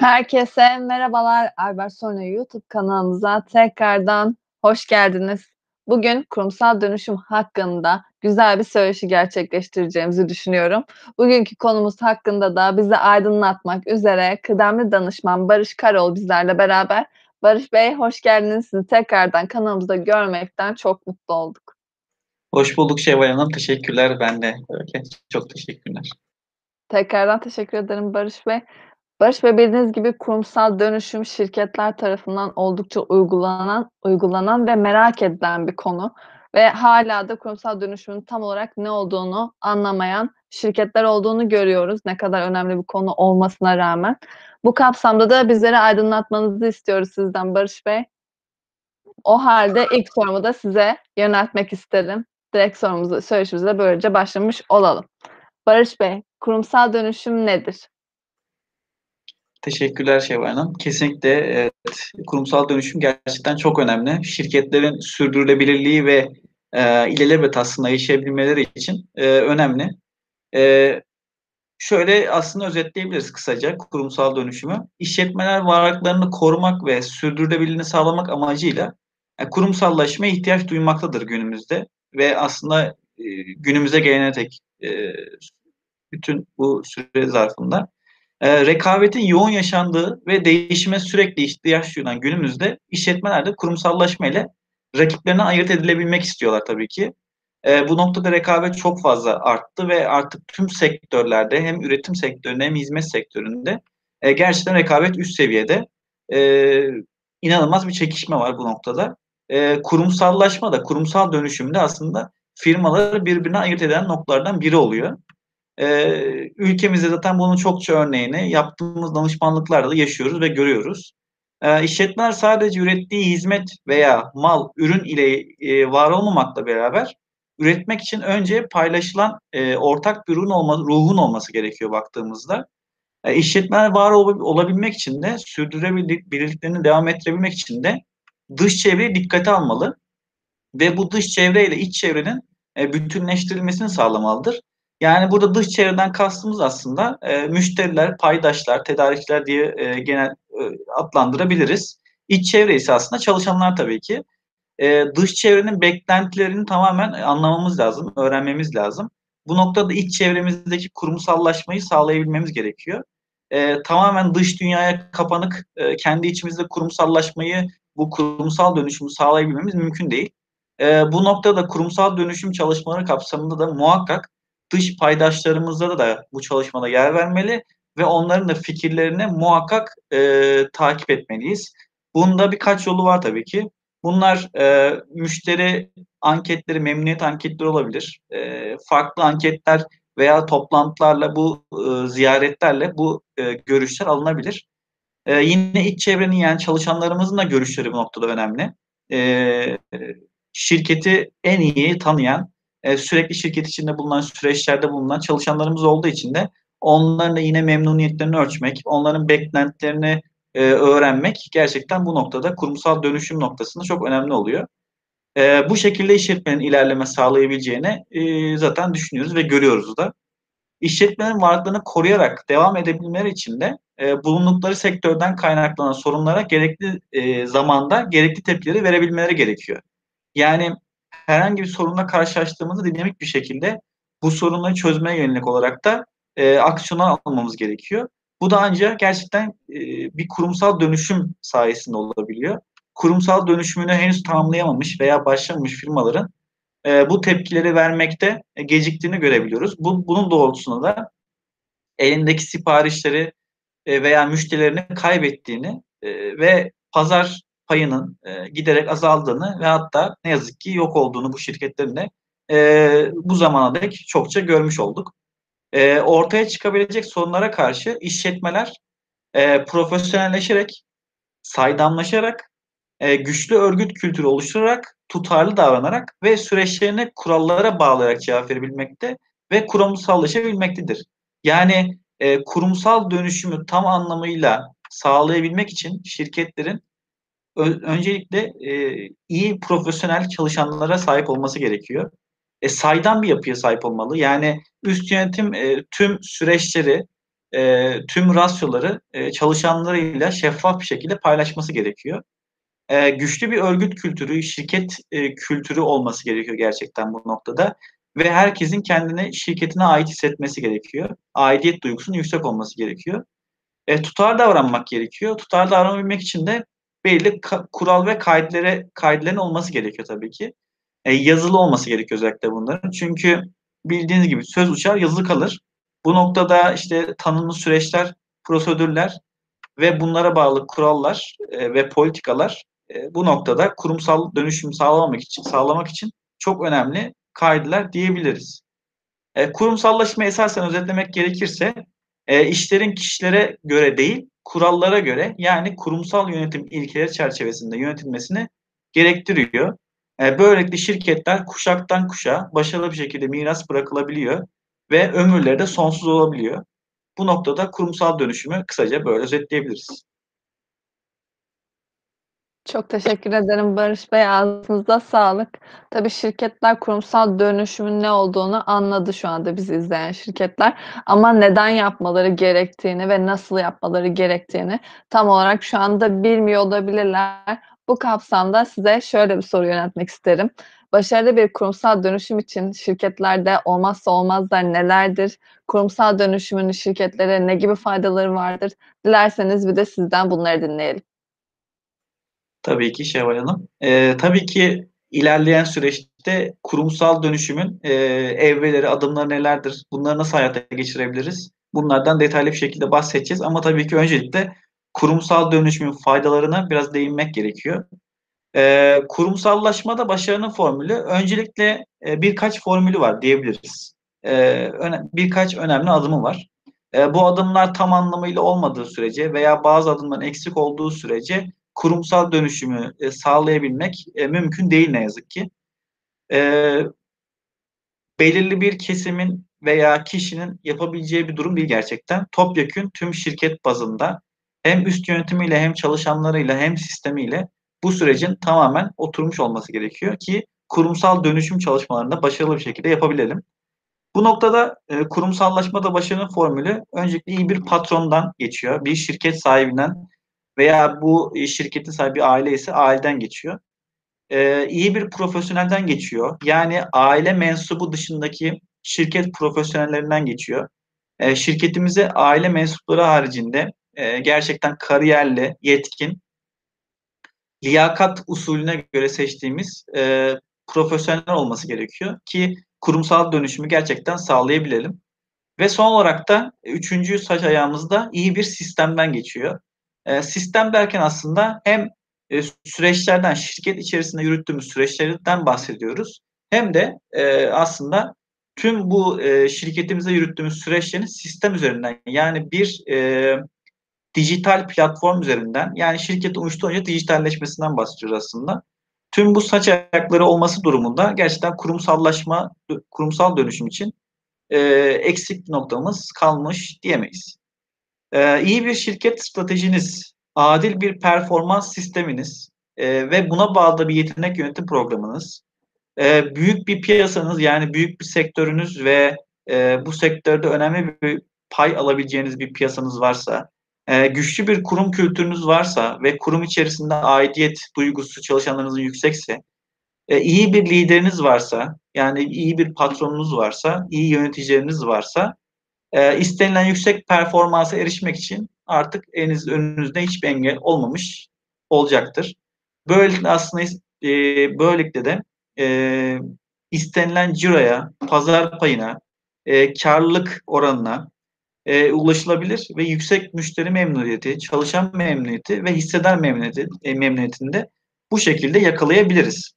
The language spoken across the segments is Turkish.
Herkese merhabalar. Albert Sonra YouTube kanalımıza tekrardan hoş geldiniz. Bugün kurumsal dönüşüm hakkında güzel bir söyleşi gerçekleştireceğimizi düşünüyorum. Bugünkü konumuz hakkında da bizi aydınlatmak üzere kıdemli danışman Barış Karol bizlerle beraber. Barış Bey hoş geldiniz. Sizi tekrardan kanalımızda görmekten çok mutlu olduk. Hoş bulduk Şevval Hanım. Teşekkürler. Ben de öyle. Çok teşekkürler. Tekrardan teşekkür ederim Barış Bey. Barış Bey bildiğiniz gibi kurumsal dönüşüm şirketler tarafından oldukça uygulanan uygulanan ve merak edilen bir konu ve hala da kurumsal dönüşümün tam olarak ne olduğunu anlamayan şirketler olduğunu görüyoruz. Ne kadar önemli bir konu olmasına rağmen. Bu kapsamda da bizleri aydınlatmanızı istiyoruz sizden Barış Bey. O halde ilk sorumu da size yöneltmek isterim. Direkt sorumuzu, söyleşimize böylece başlamış olalım. Barış Bey, kurumsal dönüşüm nedir? Teşekkürler Şevval Hanım. Kesinlikle evet, kurumsal dönüşüm gerçekten çok önemli. Şirketlerin sürdürülebilirliği ve e, ilelebet aslında yaşayabilmeleri için e, önemli. E, şöyle aslında özetleyebiliriz kısaca kurumsal dönüşümü. İşletmeler varlıklarını korumak ve sürdürülebilirliğini sağlamak amacıyla yani e, kurumsallaşmaya ihtiyaç duymaktadır günümüzde ve aslında e, günümüze gelene tek e, bütün bu süre zarfında e, rekabetin yoğun yaşandığı ve değişime sürekli ihtiyaç duyulan günümüzde işletmelerde kurumsallaşma ile rakiplerine ayırt edilebilmek istiyorlar tabii ki. E, bu noktada rekabet çok fazla arttı ve artık tüm sektörlerde hem üretim sektöründe hem hizmet sektöründe e, gerçekten rekabet üst seviyede. E, inanılmaz bir çekişme var bu noktada. E, kurumsallaşma da kurumsal dönüşümde aslında firmaları birbirine ayırt eden noktalardan biri oluyor. Ee, ülkemizde zaten bunun çokça örneğini yaptığımız danışmanlıklarda da yaşıyoruz ve görüyoruz. Ee, işletmeler sadece ürettiği hizmet veya mal, ürün ile e, var olmamakla beraber üretmek için önce paylaşılan e, ortak bir ürün olma, ruhun olması gerekiyor baktığımızda. E, işletmeler var ol, olabilmek için de sürdürülebilirliklerini devam ettirebilmek için de dış çevreyi dikkate almalı ve bu dış çevre ile iç çevrenin e, bütünleştirilmesini sağlamalıdır. Yani burada dış çevreden kastımız aslında e, müşteriler, paydaşlar, tedarikçiler diye e, genel e, adlandırabiliriz. İç çevre ise aslında çalışanlar tabii ki. E, dış çevrenin beklentilerini tamamen anlamamız lazım, öğrenmemiz lazım. Bu noktada iç çevremizdeki kurumsallaşmayı sağlayabilmemiz gerekiyor. E, tamamen dış dünyaya kapanık, e, kendi içimizde kurumsallaşmayı, bu kurumsal dönüşümü sağlayabilmemiz mümkün değil. E, bu noktada kurumsal dönüşüm çalışmaları kapsamında da muhakkak dış paydaşlarımızda da bu çalışmada yer vermeli ve onların da fikirlerini muhakkak e, takip etmeliyiz. Bunda birkaç yolu var tabii ki. Bunlar e, müşteri anketleri, memnuniyet anketleri olabilir. E, farklı anketler veya toplantılarla bu e, ziyaretlerle bu e, görüşler alınabilir. E, yine iç çevrenin yani çalışanlarımızın da görüşleri bu noktada önemli. E, şirketi en iyi tanıyan, e, sürekli şirket içinde bulunan süreçlerde bulunan çalışanlarımız olduğu için de onların da yine memnuniyetlerini ölçmek, onların beklentilerini e, öğrenmek gerçekten bu noktada kurumsal dönüşüm noktasında çok önemli oluyor. E, bu şekilde işletmenin ilerleme sağlayabileceğini e, zaten düşünüyoruz ve görüyoruz da. İşletmenin varlığını koruyarak devam edebilmeleri için de e, bulundukları sektörden kaynaklanan sorunlara gerekli e, zamanda gerekli tepkileri verebilmeleri gerekiyor. Yani herhangi bir sorunla karşılaştığımızda dinamik bir şekilde bu sorunları çözmeye yönelik olarak da e, aksiyona almamız gerekiyor. Bu da ancak gerçekten e, bir kurumsal dönüşüm sayesinde olabiliyor. Kurumsal dönüşümünü henüz tamamlayamamış veya başlamamış firmaların e, bu tepkileri vermekte e, geciktiğini görebiliyoruz. Bu, bunun doğrultusunda da elindeki siparişleri e, veya müşterilerini kaybettiğini e, ve pazar payının e, giderek azaldığını ve hatta ne yazık ki yok olduğunu bu şirketlerin de e, bu zamana dek çokça görmüş olduk. E, ortaya çıkabilecek sorunlara karşı işletmeler e, profesyonelleşerek, saydamlaşarak, e, güçlü örgüt kültürü oluşturarak, tutarlı davranarak ve süreçlerine kurallara bağlayarak cevap verebilmekte ve kurumsallaşabilmektedir. Yani e, kurumsal dönüşümü tam anlamıyla sağlayabilmek için şirketlerin öncelikle e, iyi profesyonel çalışanlara sahip olması gerekiyor. E, saydam bir yapıya sahip olmalı. Yani üst yönetim e, tüm süreçleri e, tüm rasyoları e, çalışanlarıyla şeffaf bir şekilde paylaşması gerekiyor. E, güçlü bir örgüt kültürü, şirket e, kültürü olması gerekiyor gerçekten bu noktada. Ve herkesin kendine şirketine ait hissetmesi gerekiyor. Aidiyet duygusunun yüksek olması gerekiyor. E, tutar davranmak gerekiyor. Tutar davranabilmek için de belirli kural ve kayıtları kayıtların olması gerekiyor tabii ki. E, yazılı olması gerekiyor özellikle bunların. Çünkü bildiğiniz gibi söz uçar, yazı kalır. Bu noktada işte tanımlı süreçler, prosedürler ve bunlara bağlı kurallar e, ve politikalar e, bu noktada kurumsal dönüşüm sağlamak için sağlamak için çok önemli kaydılar diyebiliriz. E, kurumsallaşma esasen özetlemek gerekirse e, işlerin kişilere göre değil, kurallara göre yani kurumsal yönetim ilkeleri çerçevesinde yönetilmesini gerektiriyor. E, böylelikle şirketler kuşaktan kuşa başarılı bir şekilde miras bırakılabiliyor ve ömürleri de sonsuz olabiliyor. Bu noktada kurumsal dönüşümü kısaca böyle özetleyebiliriz. Çok teşekkür ederim Barış Bey, ağzınıza sağlık. Tabii şirketler kurumsal dönüşümün ne olduğunu anladı şu anda bizi izleyen şirketler ama neden yapmaları gerektiğini ve nasıl yapmaları gerektiğini tam olarak şu anda bilmiyor olabilirler. Bu kapsamda size şöyle bir soru yöneltmek isterim. Başarılı bir kurumsal dönüşüm için şirketlerde olmazsa olmazlar nelerdir? Kurumsal dönüşümün şirketlere ne gibi faydaları vardır? Dilerseniz bir de sizden bunları dinleyelim. Tabii ki Şevval Hanım. Ee, tabii ki ilerleyen süreçte kurumsal dönüşümün e, evreleri, adımları nelerdir? Bunları nasıl hayata geçirebiliriz? Bunlardan detaylı bir şekilde bahsedeceğiz. Ama tabii ki öncelikle kurumsal dönüşümün faydalarına biraz değinmek gerekiyor. E, kurumsallaşmada başarının formülü öncelikle e, birkaç formülü var diyebiliriz. E, öne, birkaç önemli adımı var. E, bu adımlar tam anlamıyla olmadığı sürece veya bazı adımların eksik olduğu sürece kurumsal dönüşümü e, sağlayabilmek e, mümkün değil ne yazık ki. E, belirli bir kesimin veya kişinin yapabileceği bir durum değil gerçekten. Topyekün tüm şirket bazında hem üst yönetimiyle hem çalışanlarıyla hem sistemiyle bu sürecin tamamen oturmuş olması gerekiyor ki kurumsal dönüşüm çalışmalarında başarılı bir şekilde yapabilelim. Bu noktada e, kurumsallaşmada başarının formülü öncelikle iyi bir patrondan geçiyor. Bir şirket sahibinden veya bu şirketin sahibi aile ise aileden geçiyor. E, iyi bir profesyonelden geçiyor. Yani aile mensubu dışındaki şirket profesyonellerinden geçiyor. E, şirketimize aile mensupları haricinde e, gerçekten kariyerli, yetkin, liyakat usulüne göre seçtiğimiz e, profesyonel olması gerekiyor ki kurumsal dönüşümü gerçekten sağlayabilelim. Ve son olarak da üçüncü saç ayağımızda iyi bir sistemden geçiyor. E, sistem derken aslında hem e, süreçlerden, şirket içerisinde yürüttüğümüz süreçlerden bahsediyoruz. Hem de e, aslında tüm bu e, şirketimize yürüttüğümüz süreçlerin sistem üzerinden yani bir e, dijital platform üzerinden yani şirketin uçtu önce dijitalleşmesinden bahsediyoruz aslında. Tüm bu saç ayakları olması durumunda gerçekten kurumsallaşma, kurumsal dönüşüm için e, eksik noktamız kalmış diyemeyiz. E, iyi bir şirket stratejiniz, adil bir performans sisteminiz e, ve buna bağlı bir yetenek yönetim programınız, e, büyük bir piyasanız yani büyük bir sektörünüz ve e, bu sektörde önemli bir pay alabileceğiniz bir piyasanız varsa, e, güçlü bir kurum kültürünüz varsa ve kurum içerisinde aidiyet duygusu çalışanlarınızın yüksekse, e, iyi bir lideriniz varsa, yani iyi bir patronunuz varsa, iyi yöneticileriniz varsa, e, istenilen yüksek performansa erişmek için artık eliniz önünüzde hiçbir engel olmamış olacaktır. Böylelikle aslında e, böylelikle de e, istenilen ciroya, pazar payına, e, karlılık oranına, e, ulaşılabilir ve yüksek müşteri memnuniyeti, çalışan memnuniyeti ve hisseder memnuniyeti, e, memnuniyetinde bu şekilde yakalayabiliriz.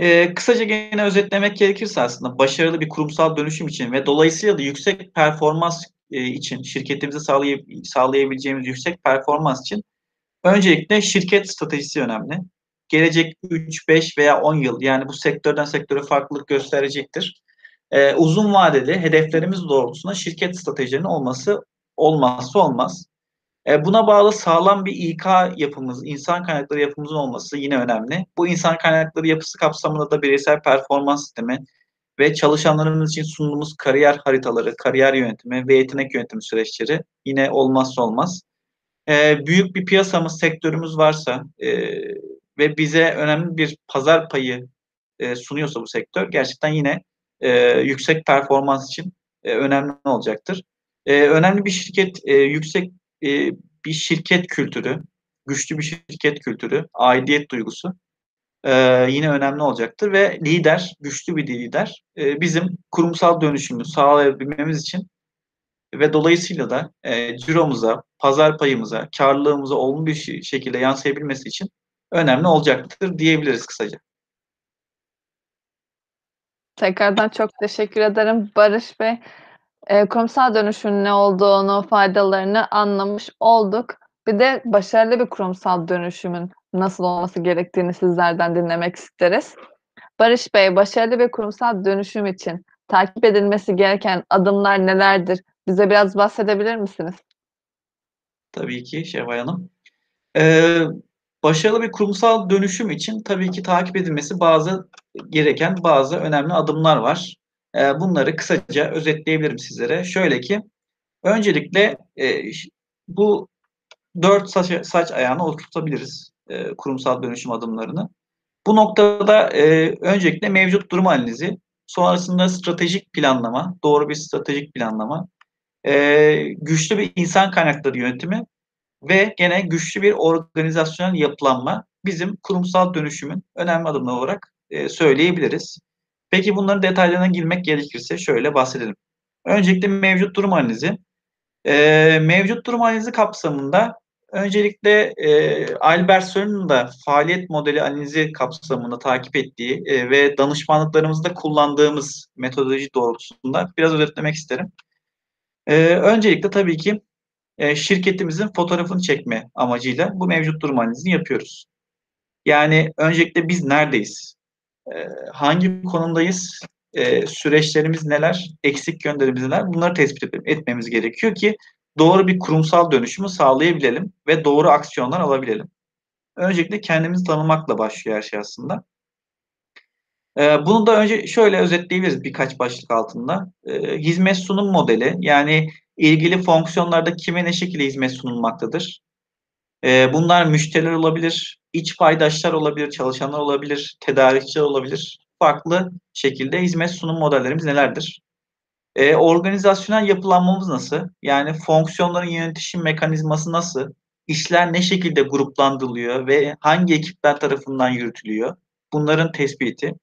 E, kısaca gene özetlemek gerekirse aslında başarılı bir kurumsal dönüşüm için ve dolayısıyla da yüksek performans e, için şirketimize sağlay sağlayabileceğimiz yüksek performans için öncelikle şirket stratejisi önemli. Gelecek 3, 5 veya 10 yıl yani bu sektörden sektöre farklılık gösterecektir e, uzun vadeli hedeflerimiz doğrultusunda şirket stratejilerinin olması olmazsa olmaz. E, buna bağlı sağlam bir İK yapımız, insan kaynakları yapımızın olması yine önemli. Bu insan kaynakları yapısı kapsamında da bireysel performans sistemi ve çalışanlarımız için sunduğumuz kariyer haritaları, kariyer yönetimi ve yetenek yönetimi süreçleri yine olmazsa olmaz. E, büyük bir piyasamız, sektörümüz varsa e, ve bize önemli bir pazar payı sunuyorsa bu sektör gerçekten yine yüksek performans için önemli olacaktır. E, önemli bir şirket, e, yüksek e, bir şirket kültürü, güçlü bir şirket kültürü, aidiyet duygusu e, yine önemli olacaktır ve lider, güçlü bir lider e, bizim kurumsal dönüşümü sağlayabilmemiz için ve dolayısıyla da e, ciromuza, pazar payımıza, karlılığımıza olumlu bir şekilde yansıyabilmesi için önemli olacaktır diyebiliriz kısaca. Tekrardan çok teşekkür ederim Barış Bey. Eee, kurumsal dönüşümün ne olduğunu, faydalarını anlamış olduk. Bir de başarılı bir kurumsal dönüşümün nasıl olması gerektiğini sizlerden dinlemek isteriz. Barış Bey, başarılı bir kurumsal dönüşüm için takip edilmesi gereken adımlar nelerdir? Bize biraz bahsedebilir misiniz? Tabii ki Şevval Hanım. Eee, başarılı bir kurumsal dönüşüm için tabii ki takip edilmesi bazı gereken bazı önemli adımlar var. Eee, bunları kısaca özetleyebilirim sizlere. Şöyle ki, öncelikle eee, bu 4 saç, saç ayağını oturtabiliriz eee, kurumsal dönüşüm adımlarını. Bu noktada eee, öncelikle mevcut durum analizi, sonrasında stratejik planlama, doğru bir stratejik planlama, güçlü bir insan kaynakları yönetimi ve gene güçlü bir organizasyonel yapılanma bizim kurumsal dönüşümün önemli adımları olarak söyleyebiliriz. Peki bunların detaylarına girmek gerekirse şöyle bahsedelim. Öncelikle mevcut durum analizi. Eee, mevcut durum analizi kapsamında öncelikle eee Albertson'un da faaliyet modeli analizi kapsamında takip ettiği eee, ve danışmanlıklarımızda kullandığımız metodoloji doğrultusunda biraz özetlemek isterim. Eee, öncelikle tabii ki eee, şirketimizin fotoğrafını çekme amacıyla bu mevcut durum analizini yapıyoruz. Yani öncelikle biz neredeyiz? Eee, hangi konumdayız? Eee, süreçlerimiz neler? Eksik yönlerimiz neler? Bunları tespit etmemiz gerekiyor ki doğru bir kurumsal dönüşümü sağlayabilelim ve doğru aksiyonlar alabilelim. Öncelikle kendimizi tanımakla başlıyor her şey aslında. Eee, bunu da önce şöyle özetleyebiliriz birkaç başlık altında. Eee, hizmet sunum modeli, yani ilgili fonksiyonlarda kime ne şekilde hizmet sunulmaktadır? Eee, bunlar müşteriler olabilir, iç paydaşlar olabilir, çalışanlar olabilir, tedarikçiler olabilir. Farklı şekilde hizmet sunum modellerimiz nelerdir? Eee, organizasyonel yapılanmamız nasıl? Yani fonksiyonların yönetişim mekanizması nasıl? İşler ne şekilde gruplandırılıyor ve hangi ekipler tarafından yürütülüyor? Bunların tespiti.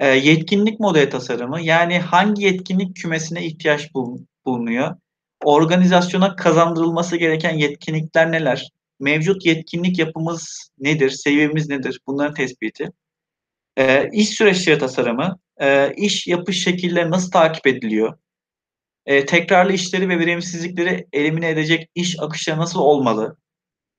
Eee, yetkinlik modeli tasarımı, yani hangi yetkinlik kümesine ihtiyaç bulun bulunuyor? Organizasyona kazandırılması gereken yetkinlikler neler? Mevcut yetkinlik yapımız nedir? Seviyemiz nedir? Bunların tespiti. Eee, iş süreçleri tasarımı, eee, iş yapış şekilleri nasıl takip ediliyor? Eee, tekrarlı işleri ve verimsizlikleri elimine edecek iş akışları nasıl olmalı?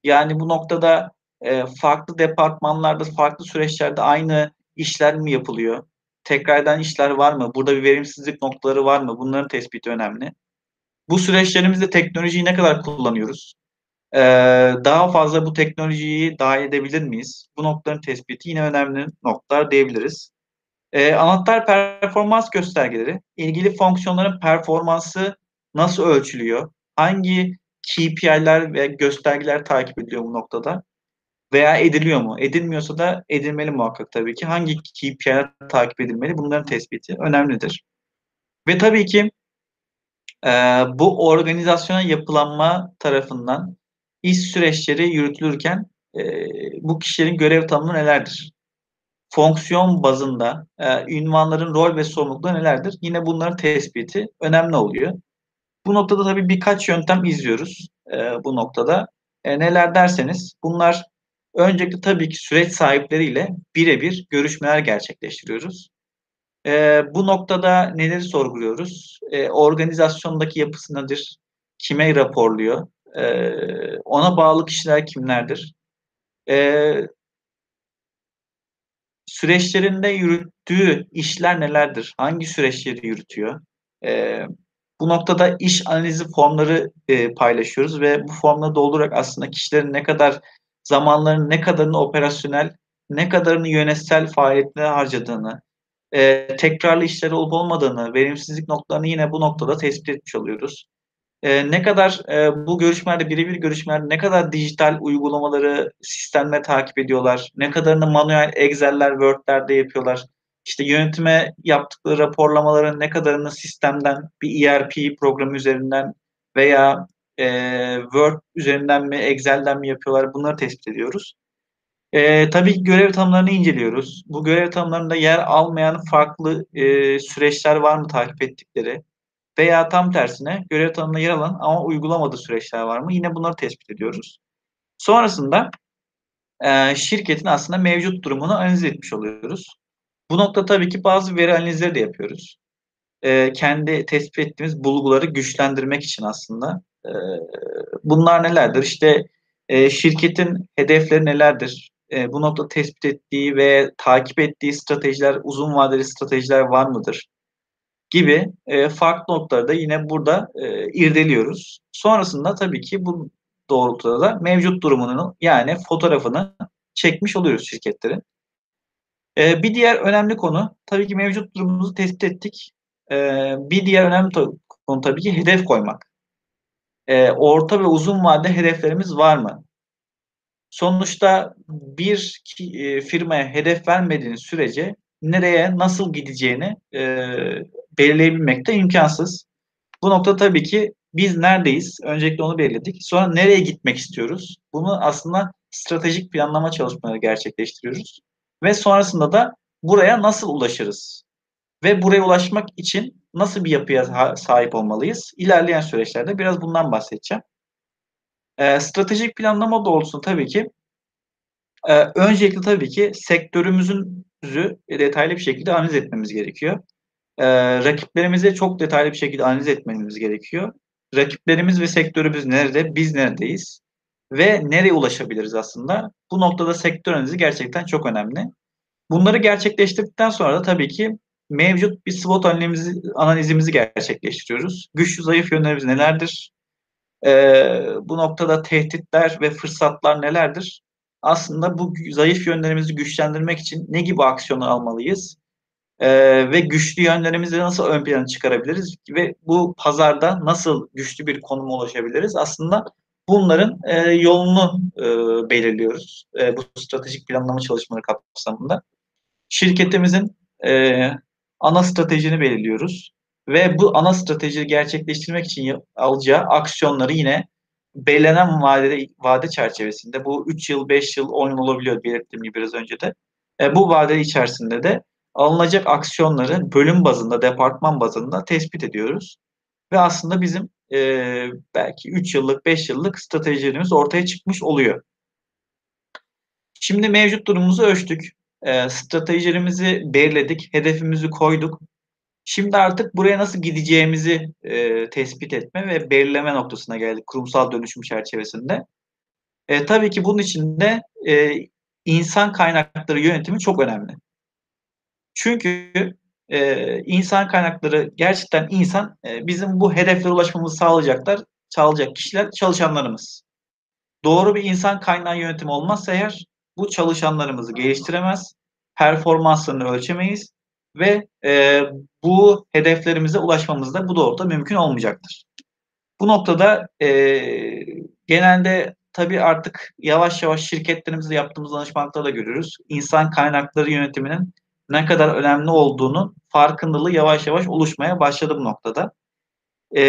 Yani bu noktada eee, farklı departmanlarda, farklı süreçlerde aynı işler mi yapılıyor? Tekrar eden işler var mı? Burada bir verimsizlik noktaları var mı? Bunların tespiti önemli. Bu süreçlerimizde teknolojiyi ne kadar kullanıyoruz? Eee, daha fazla bu teknolojiyi dâhil edebilir miyiz? Bu noktaların tespiti yine önemli noktalar diyebiliriz. Eee, anahtar performans göstergeleri, ilgili fonksiyonların performansı nasıl ölçülüyor? Hangi KPI'ler ve göstergeler takip ediliyor bu noktada? Veya ediliyor mu? Edilmiyorsa da edilmeli muhakkak tabii ki. Hangi KPI'ler takip edilmeli? Bunların tespiti önemlidir. Ve tabii ki eee, bu organizasyonel yapılanma tarafından iş süreçleri yürütülürken eee, bu kişilerin görev tanımı nelerdir? Fonksiyon bazında eee, ünvanların rol ve sorumlulukları nelerdir? Yine bunların tespiti önemli oluyor. Bu noktada tabii birkaç yöntem izliyoruz eee, bu noktada. Eee, neler derseniz bunlar öncelikle tabii ki süreç sahipleriyle birebir görüşmeler gerçekleştiriyoruz. Eee, bu noktada neleri sorguluyoruz? Eee, organizasyondaki yapısı nedir? Kime raporluyor? Eee, ona bağlı kişiler kimlerdir? Eee süreçlerinde yürüttüğü işler nelerdir? Hangi süreçleri yürütüyor? Eee, bu noktada iş analizi formları eee, paylaşıyoruz ve bu formları doldurarak aslında kişilerin ne kadar zamanlarının ne kadarını operasyonel, ne kadarını yönetsel faaliyetlere harcadığını, e, tekrarlı işler olup olmadığını, verimsizlik noktalarını yine bu noktada tespit etmiş oluyoruz. E, ne kadar e, bu görüşmelerde, birebir görüşmelerde ne kadar dijital uygulamaları, sistemleri takip ediyorlar, ne kadarını manuel Excel'ler, Word'lerde yapıyorlar, işte yönetime yaptıkları raporlamaların ne kadarını sistemden, bir ERP programı üzerinden veya e, Word üzerinden mi, Excel'den mi yapıyorlar bunları tespit ediyoruz. E, tabii ki görev tanımlarını inceliyoruz. Bu görev tanımlarında yer almayan farklı e, süreçler var mı takip ettikleri? Veya tam tersine görev tanımında yer alan ama uygulamadığı süreçler var mı? Yine bunları tespit ediyoruz. Sonrasında e, şirketin aslında mevcut durumunu analiz etmiş oluyoruz. Bu nokta tabii ki bazı veri analizleri de yapıyoruz. E, kendi tespit ettiğimiz bulguları güçlendirmek için aslında. E, bunlar nelerdir? İşte e, şirketin hedefleri nelerdir? E, bu nokta tespit ettiği ve takip ettiği stratejiler, uzun vadeli stratejiler var mıdır? Gibi e, farklı noktalarda yine burada e, irdeliyoruz. Sonrasında tabii ki bu doğrultuda da mevcut durumunu yani fotoğrafını çekmiş oluyoruz şirketlerin. E, bir diğer önemli konu tabii ki mevcut durumumuzu tespit ettik. E, bir diğer önemli konu tabii ki hedef koymak. E, orta ve uzun vade hedeflerimiz var mı? Sonuçta bir e, firmaya hedef vermediğiniz sürece nereye nasıl gideceğini e, belirleyebilmek de imkansız. Bu nokta tabii ki biz neredeyiz? Öncelikle onu belirledik. Sonra nereye gitmek istiyoruz? Bunu aslında stratejik planlama çalışmaları gerçekleştiriyoruz. Ve sonrasında da buraya nasıl ulaşırız? Ve buraya ulaşmak için nasıl bir yapıya sahip olmalıyız? İlerleyen süreçlerde biraz bundan bahsedeceğim. E, stratejik planlama doğrultusunda tabii ki e, öncelikle tabii ki sektörümüzün detaylı bir şekilde analiz etmemiz gerekiyor. E, rakiplerimizi çok detaylı bir şekilde analiz etmemiz gerekiyor. Rakiplerimiz ve sektörümüz nerede, biz neredeyiz ve nereye ulaşabiliriz aslında? Bu noktada sektör analizi gerçekten çok önemli. Bunları gerçekleştirdikten sonra da tabii ki mevcut bir SWOT analizimizi, analizimizi gerçekleştiriyoruz. Güçlü zayıf yönlerimiz nelerdir? Ee, bu noktada tehditler ve fırsatlar nelerdir? Aslında bu zayıf yönlerimizi güçlendirmek için ne gibi aksiyonlar almalıyız? Ee, ve güçlü yönlerimizi nasıl ön plana çıkarabiliriz? Ve bu pazarda nasıl güçlü bir konuma ulaşabiliriz? Aslında bunların e, yolunu e, belirliyoruz e, bu stratejik planlama çalışmaları kapsamında. Şirketimizin e, ana stratejini belirliyoruz ve bu ana stratejiyi gerçekleştirmek için alacağı aksiyonları yine belirlenen vade, vade çerçevesinde bu 3 yıl, 5 yıl, 10 yıl olabiliyor belirttiğim gibi biraz önce de. E, bu vade içerisinde de alınacak aksiyonları bölüm bazında, departman bazında tespit ediyoruz. Ve aslında bizim e, belki 3 yıllık, 5 yıllık stratejilerimiz ortaya çıkmış oluyor. Şimdi mevcut durumumuzu ölçtük. E, stratejilerimizi belirledik, hedefimizi koyduk. Şimdi artık buraya nasıl gideceğimizi e, tespit etme ve belirleme noktasına geldik kurumsal dönüşüm çerçevesinde. E, tabii ki bunun için de e, insan kaynakları yönetimi çok önemli. Çünkü e, insan kaynakları gerçekten insan e, bizim bu hedeflere ulaşmamızı sağlayacaklar, sağlayacak kişiler çalışanlarımız. Doğru bir insan kaynağı yönetimi olmazsa eğer bu çalışanlarımızı geliştiremez, performanslarını ölçemeyiz ve e, bu hedeflerimize ulaşmamız da bu doğrultuda mümkün olmayacaktır. Bu noktada e, genelde tabii artık yavaş yavaş şirketlerimizde yaptığımız danışmanlıkta da görüyoruz. İnsan kaynakları yönetiminin ne kadar önemli olduğunu farkındalığı yavaş yavaş oluşmaya başladı bu noktada. E,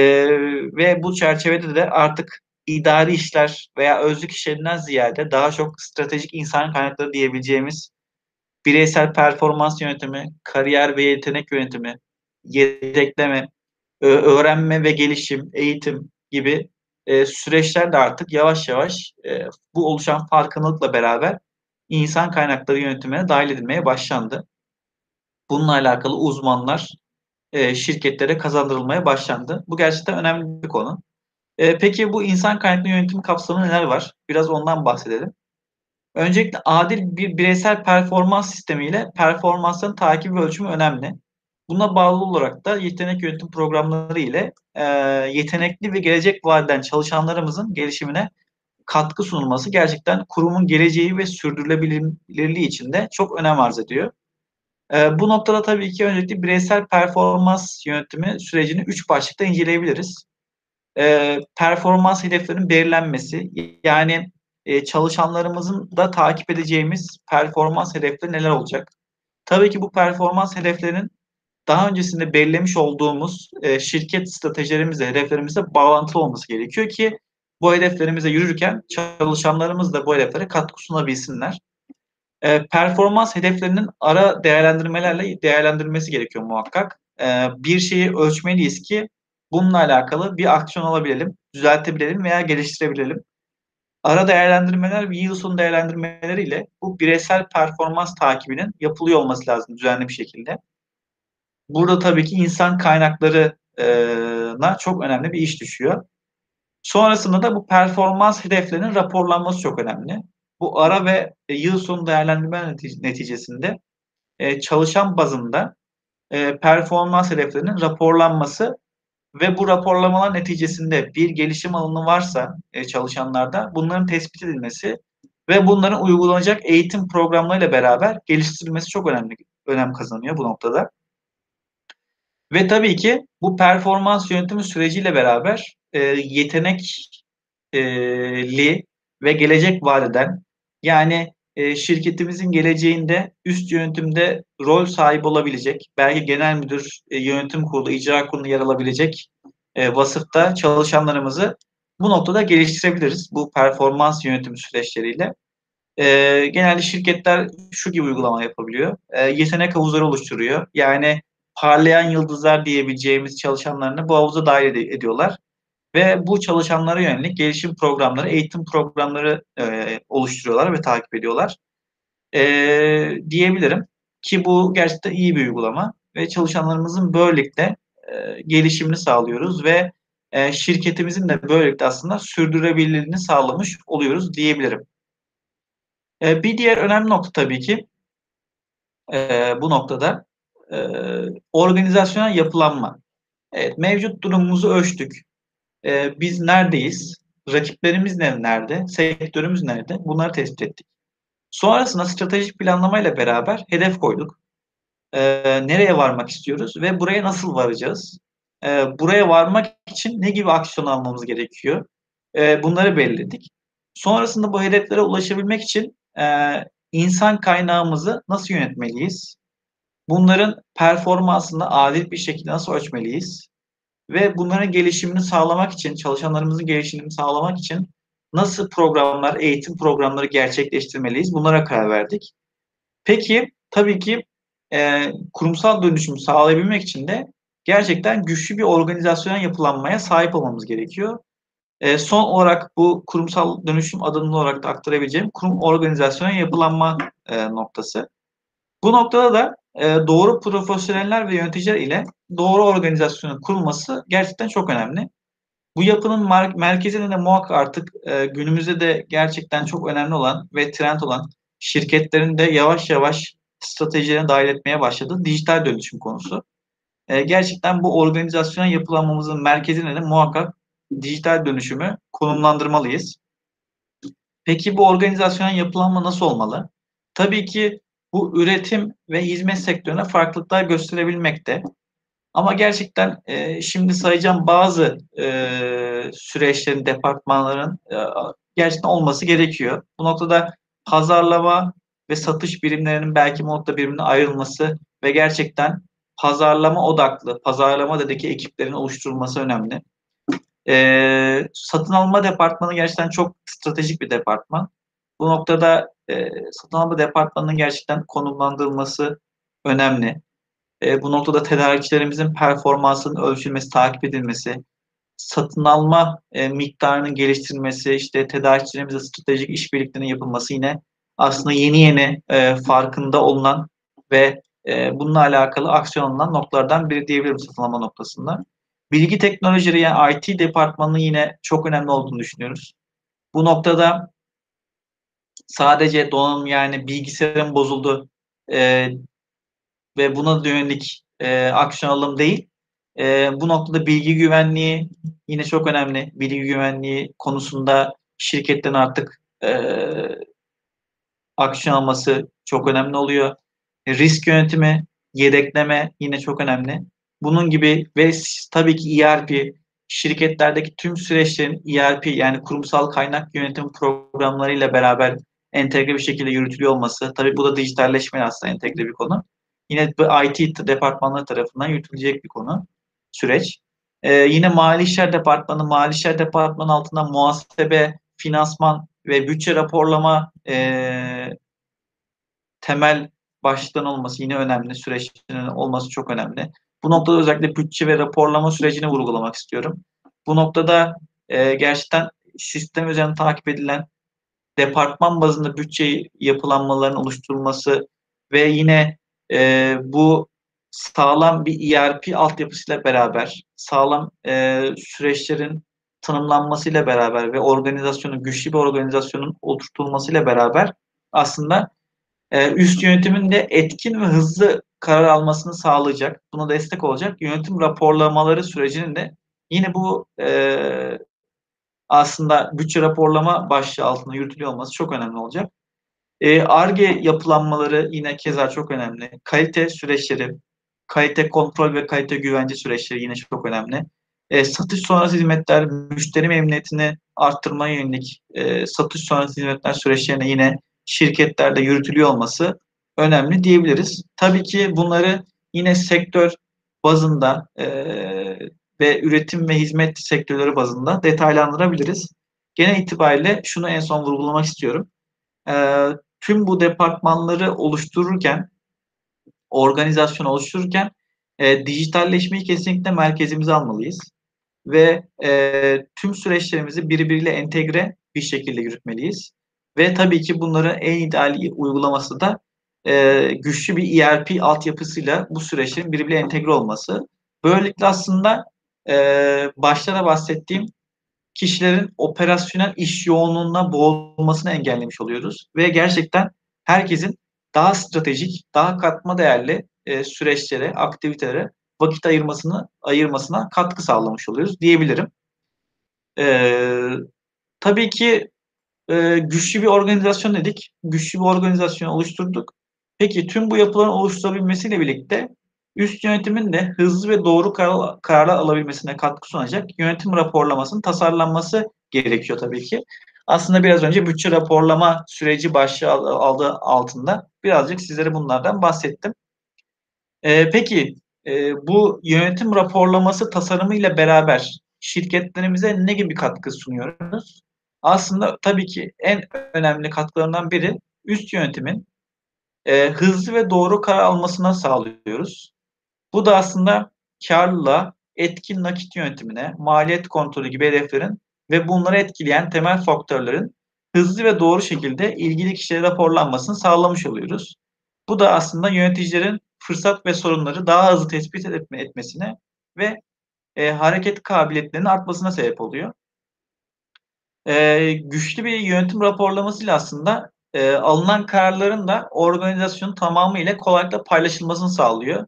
ve bu çerçevede de artık idari işler veya özlük işlerinden ziyade daha çok stratejik insan kaynakları diyebileceğimiz bireysel performans yönetimi, kariyer ve yetenek yönetimi, yedekleme, öğrenme ve gelişim, eğitim gibi e, süreçler de artık yavaş yavaş e, bu oluşan farkındalıkla beraber insan kaynakları yönetimine dahil edilmeye başlandı. Bununla alakalı uzmanlar e, şirketlere kazandırılmaya başlandı. Bu gerçekten önemli bir konu. Peki bu insan kaynaklı yönetim kapsamında neler var? Biraz ondan bahsedelim. Öncelikle adil bir bireysel performans sistemiyle performansların takip ve ölçümü önemli. Buna bağlı olarak da yetenek yönetim programları ile e, yetenekli ve gelecek vadeden çalışanlarımızın gelişimine katkı sunulması gerçekten kurumun geleceği ve sürdürülebilirliği için de çok önem arz ediyor. E, bu noktada tabii ki öncelikle bireysel performans yönetimi sürecini üç başlıkta inceleyebiliriz. E, performans hedeflerinin belirlenmesi, yani e, çalışanlarımızın da takip edeceğimiz performans hedefleri neler olacak? Tabii ki bu performans hedeflerinin daha öncesinde belirlemiş olduğumuz e, şirket stratejilerimizle, hedeflerimizle bağlantılı olması gerekiyor ki bu hedeflerimize yürürken çalışanlarımız da bu hedeflere katkı sunabilsinler. E, performans hedeflerinin ara değerlendirmelerle değerlendirilmesi gerekiyor muhakkak. E, bir şeyi ölçmeliyiz ki bununla alakalı bir aksiyon alabilelim, düzeltebilelim veya geliştirebilelim. Ara değerlendirmeler ve yıl sonu değerlendirmeleriyle bu bireysel performans takibinin yapılıyor olması lazım düzenli bir şekilde. Burada tabii ki insan kaynaklarına çok önemli bir iş düşüyor. Sonrasında da bu performans hedeflerinin raporlanması çok önemli. Bu ara ve yıl sonu değerlendirme neticesinde e, çalışan bazında e, performans hedeflerinin raporlanması ve bu raporlamalar neticesinde bir gelişim alanı varsa e, çalışanlarda bunların tespit edilmesi ve bunların uygulanacak eğitim programlarıyla beraber geliştirilmesi çok önemli önem kazanıyor bu noktada. Ve tabii ki bu performans yönetimi süreciyle beraber e, yetenekli ve gelecek vadeden yani e, şirketimizin geleceğinde üst yönetimde rol sahibi olabilecek, belki genel müdür, e, yönetim kurulu, icra kurulu yer alabilecek e, vasıfta çalışanlarımızı bu noktada geliştirebiliriz bu performans yönetimi süreçleriyle. Genelde şirketler şu gibi uygulama yapabiliyor. E, yetenek havuzları oluşturuyor. Yani parlayan yıldızlar diyebileceğimiz çalışanlarını bu havuza dahil ed- ediyorlar. Ve bu çalışanlara yönelik gelişim programları, eğitim programları e, oluşturuyorlar ve takip ediyorlar. E, diyebilirim ki bu gerçekten iyi bir uygulama ve çalışanlarımızın böylelikle e, gelişimini sağlıyoruz ve e, şirketimizin de böylelikle aslında sürdürülebilirliğini sağlamış oluyoruz diyebilirim. E, bir diğer önemli nokta tabii ki e, bu noktada e, organizasyonel yapılanma. Evet, mevcut durumumuzu ölçtük. E, biz neredeyiz? Rakiplerimiz nerede? Sektörümüz nerede? Bunları tespit ettik. Sonrasında stratejik planlamayla beraber hedef koyduk. E, nereye varmak istiyoruz ve buraya nasıl varacağız? E, buraya varmak için ne gibi aksiyon almamız gerekiyor? E, bunları belirledik. Sonrasında bu hedeflere ulaşabilmek için e, insan kaynağımızı nasıl yönetmeliyiz? Bunların performansını adil bir şekilde nasıl ölçmeliyiz? Ve bunların gelişimini sağlamak için, çalışanlarımızın gelişimini sağlamak için nasıl programlar, eğitim programları gerçekleştirmeliyiz? Bunlara karar verdik. Peki, tabii ki e, kurumsal dönüşümü sağlayabilmek için de gerçekten güçlü bir organizasyon yapılanmaya sahip olmamız gerekiyor. E, son olarak bu kurumsal dönüşüm adımlı olarak da aktarabileceğim kurum organizasyon yapılanma e, noktası. Bu noktada da e, doğru profesyoneller ve yöneticiler ile doğru organizasyonun kurulması gerçekten çok önemli. Bu yapının merkezinde de muhakkak artık e, günümüzde de gerçekten çok önemli olan ve trend olan şirketlerin de yavaş yavaş stratejilerine dahil etmeye başladığı dijital dönüşüm konusu. E, gerçekten bu organizasyon yapılanmamızın merkezine de muhakkak dijital dönüşümü konumlandırmalıyız. Peki bu organizasyon yapılanma nasıl olmalı? Tabii ki bu üretim ve hizmet sektörüne farklılıklar gösterebilmekte. Ama gerçekten e, şimdi sayacağım bazı e, süreçlerin, departmanların e, gerçekten olması gerekiyor. Bu noktada pazarlama ve satış birimlerinin belki bu noktada birbirine ayrılması ve gerçekten pazarlama odaklı, pazarlama dedeki ekiplerin oluşturulması önemli. E, satın alma departmanı gerçekten çok stratejik bir departman. Bu noktada e, satın alma departmanının gerçekten konumlandırılması önemli. E, bu noktada tedarikçilerimizin performansının ölçülmesi, takip edilmesi, satın alma e, miktarının geliştirilmesi, işte tedarikçilerimizle stratejik işbirliklerinin yapılması yine aslında yeni yeni e, farkında olunan ve e, bununla alakalı aksiyon alınan noktalardan biri diyebilirim satın alma noktasında. Bilgi teknolojileri yani IT departmanının yine çok önemli olduğunu düşünüyoruz. Bu noktada sadece donanım yani bilgisayarın bozuldu e, ve buna yönelik e, aksiyon alım değil. E, bu noktada bilgi güvenliği yine çok önemli. Bilgi güvenliği konusunda şirketlerin artık e, aksiyon alması çok önemli oluyor. risk yönetimi, yedekleme yine çok önemli. Bunun gibi ve tabii ki ERP, şirketlerdeki tüm süreçlerin ERP yani kurumsal kaynak yönetim programlarıyla beraber entegre bir şekilde yürütülüyor olması. Tabii bu da dijitalleşme aslında entegre bir konu. Yine IT departmanları tarafından yürütülecek bir konu, süreç. Ee, yine Mali İşler Departmanı, Mali İşler Departmanı altında muhasebe, finansman ve bütçe raporlama e, temel başlıkların olması yine önemli. Süreçlerin olması çok önemli. Bu noktada özellikle bütçe ve raporlama sürecini vurgulamak istiyorum. Bu noktada e, gerçekten sistem üzerinde takip edilen departman bazında bütçe yapılanmalarının oluşturulması ve yine e, bu sağlam bir ERP altyapısıyla beraber, sağlam e, süreçlerin tanımlanmasıyla beraber ve organizasyonun, güçlü bir organizasyonun oturtulmasıyla beraber aslında e, üst yönetimin de etkin ve hızlı karar almasını sağlayacak, buna destek olacak yönetim raporlamaları sürecinin de yine bu e, aslında bütçe raporlama başlığı altında yürütülüyor olması çok önemli olacak. ARGE e, yapılanmaları yine keza çok önemli. Kalite süreçleri, kalite kontrol ve kalite güvence süreçleri yine çok önemli. E, satış sonrası hizmetler, müşteri memnuniyetini arttırmaya yönelik e, satış sonrası hizmetler süreçlerine yine şirketlerde yürütülüyor olması önemli diyebiliriz. Tabii ki bunları yine sektör bazında e, ve üretim ve hizmet sektörleri bazında detaylandırabiliriz. Genel itibariyle şunu en son vurgulamak istiyorum. E, tüm bu departmanları oluştururken, organizasyon oluştururken e, dijitalleşmeyi kesinlikle merkezimize almalıyız. Ve e, tüm süreçlerimizi birbiriyle entegre bir şekilde yürütmeliyiz. Ve tabii ki bunları en ideal uygulaması da e, güçlü bir ERP altyapısıyla bu süreçlerin birbirine entegre olması. Böylelikle aslında e, başta da bahsettiğim kişilerin operasyonel iş yoğunluğuna boğulmasını engellemiş oluyoruz. Ve gerçekten herkesin daha stratejik, daha katma değerli e, süreçlere, aktivitelere vakit ayırmasını ayırmasına katkı sağlamış oluyoruz diyebilirim. E, tabii ki e, güçlü bir organizasyon dedik. Güçlü bir organizasyon oluşturduk. Peki tüm bu yapıların oluşturabilmesiyle birlikte üst yönetimin de hızlı ve doğru karar, kararlar alabilmesine katkı sunacak yönetim raporlamasının tasarlanması gerekiyor tabii ki. Aslında biraz önce bütçe raporlama süreci başlığı aldığı altında birazcık sizlere bunlardan bahsettim. Ee, peki e, bu yönetim raporlaması tasarımı ile beraber şirketlerimize ne gibi katkı sunuyoruz? Aslında tabii ki en önemli katkılarından biri üst yönetimin e, hızlı ve doğru karar almasına sağlıyoruz. Bu da aslında karlılığa, etkin nakit yönetimine, maliyet kontrolü gibi hedeflerin ve bunları etkileyen temel faktörlerin hızlı ve doğru şekilde ilgili kişilere raporlanmasını sağlamış oluyoruz. Bu da aslında yöneticilerin fırsat ve sorunları daha hızlı tespit etme, etmesine ve e, hareket kabiliyetlerinin artmasına sebep oluyor. E, güçlü bir yönetim raporlamasıyla aslında e, alınan kararların da organizasyonun tamamı ile kolaylıkla paylaşılmasını sağlıyor.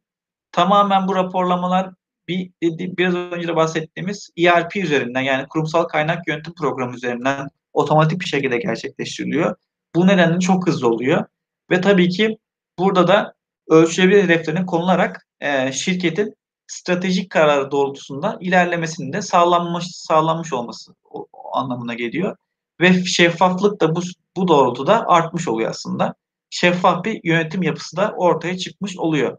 Tamamen bu raporlamalar bir biraz önce de bahsettiğimiz ERP üzerinden yani kurumsal kaynak yönetim programı üzerinden otomatik bir şekilde gerçekleştiriliyor. Bu nedenle çok hızlı oluyor. Ve tabii ki burada da ölçülebilir hedeflerin konularak e, şirketin stratejik kararı doğrultusunda ilerlemesinin de sağlanmış sağlanmış olması o, o anlamına geliyor. Ve şeffaflık da bu, bu doğrultuda artmış oluyor aslında. Şeffaf bir yönetim yapısı da ortaya çıkmış oluyor.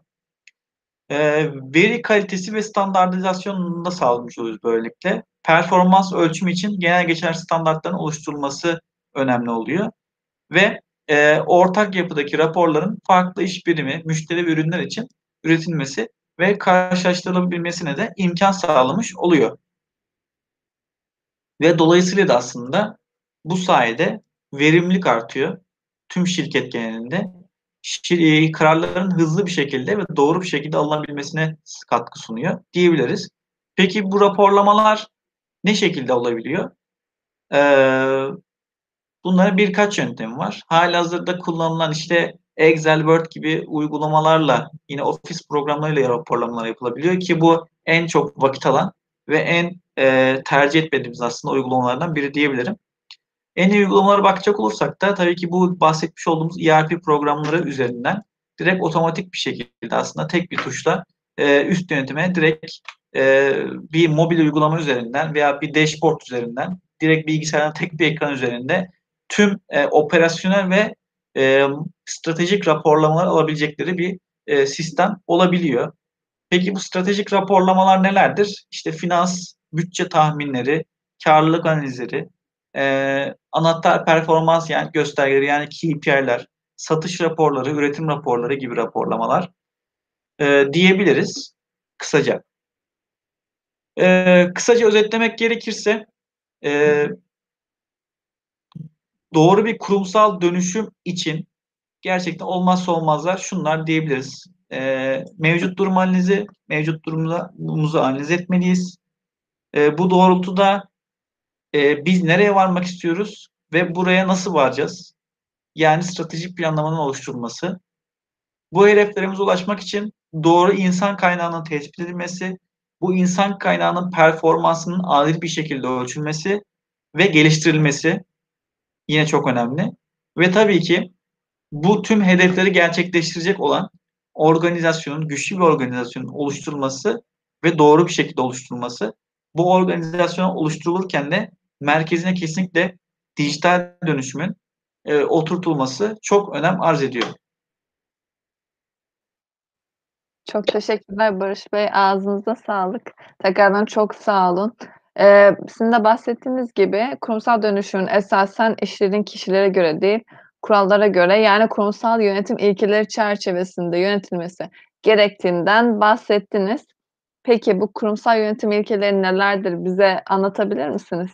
E, veri kalitesi ve standartizasyonunu da sağlamış oluyoruz böylelikle. Performans ölçümü için genel geçer standartların oluşturulması önemli oluyor. Ve e, ortak yapıdaki raporların farklı iş birimi, müşteri ve ürünler için üretilmesi ve karşılaştırılabilmesine de imkan sağlamış oluyor. Ve dolayısıyla da aslında bu sayede verimlilik artıyor tüm şirket genelinde. Şir kararların hızlı bir şekilde ve doğru bir şekilde alınabilmesine katkı sunuyor diyebiliriz. Peki bu raporlamalar ne şekilde olabiliyor? Ee, bunların birkaç yöntemi var. Halihazırda kullanılan işte Excel, Word gibi uygulamalarla yine ofis programlarıyla raporlamalar yapılabiliyor ki bu en çok vakit alan ve en e, tercih etmediğimiz aslında uygulamalardan biri diyebilirim. En iyi uygulamalara bakacak olursak da tabii ki bu bahsetmiş olduğumuz ERP programları üzerinden direkt otomatik bir şekilde aslında tek bir tuşla e, üst yönetime direkt e, bir mobil uygulama üzerinden veya bir dashboard üzerinden direkt bilgisayarın tek bir ekran üzerinde tüm e, operasyonel ve e, stratejik raporlamalar alabilecekleri bir e, sistem olabiliyor. Peki bu stratejik raporlamalar nelerdir? İşte finans, bütçe tahminleri, karlılık analizleri, e, anahtar performans yani göstergeleri yani KPI'ler, satış raporları, üretim raporları gibi raporlamalar e, diyebiliriz kısaca. E, kısaca özetlemek gerekirse e, doğru bir kurumsal dönüşüm için gerçekten olmazsa olmazlar şunlar diyebiliriz. E, mevcut durum analizi, mevcut durumumuzu analiz etmeliyiz. E, bu doğrultuda e, biz nereye varmak istiyoruz ve buraya nasıl varacağız? Yani stratejik planlamanın oluşturulması. Bu hedeflerimize ulaşmak için doğru insan kaynağının tespit edilmesi, bu insan kaynağının performansının adil bir şekilde ölçülmesi ve geliştirilmesi yine çok önemli. Ve tabii ki bu tüm hedefleri gerçekleştirecek olan organizasyonun, güçlü bir organizasyonun oluşturulması ve doğru bir şekilde oluşturulması. Bu organizasyon oluşturulurken de merkezine kesinlikle dijital dönüşümün e, oturtulması çok önem arz ediyor. Çok teşekkürler Barış Bey. Ağzınıza sağlık. Tekrardan çok sağ olun. Eee, sizin de bahsettiğiniz gibi kurumsal dönüşümün esasen işlerin kişilere göre değil, kurallara göre yani kurumsal yönetim ilkeleri çerçevesinde yönetilmesi gerektiğinden bahsettiniz. Peki bu kurumsal yönetim ilkeleri nelerdir? Bize anlatabilir misiniz?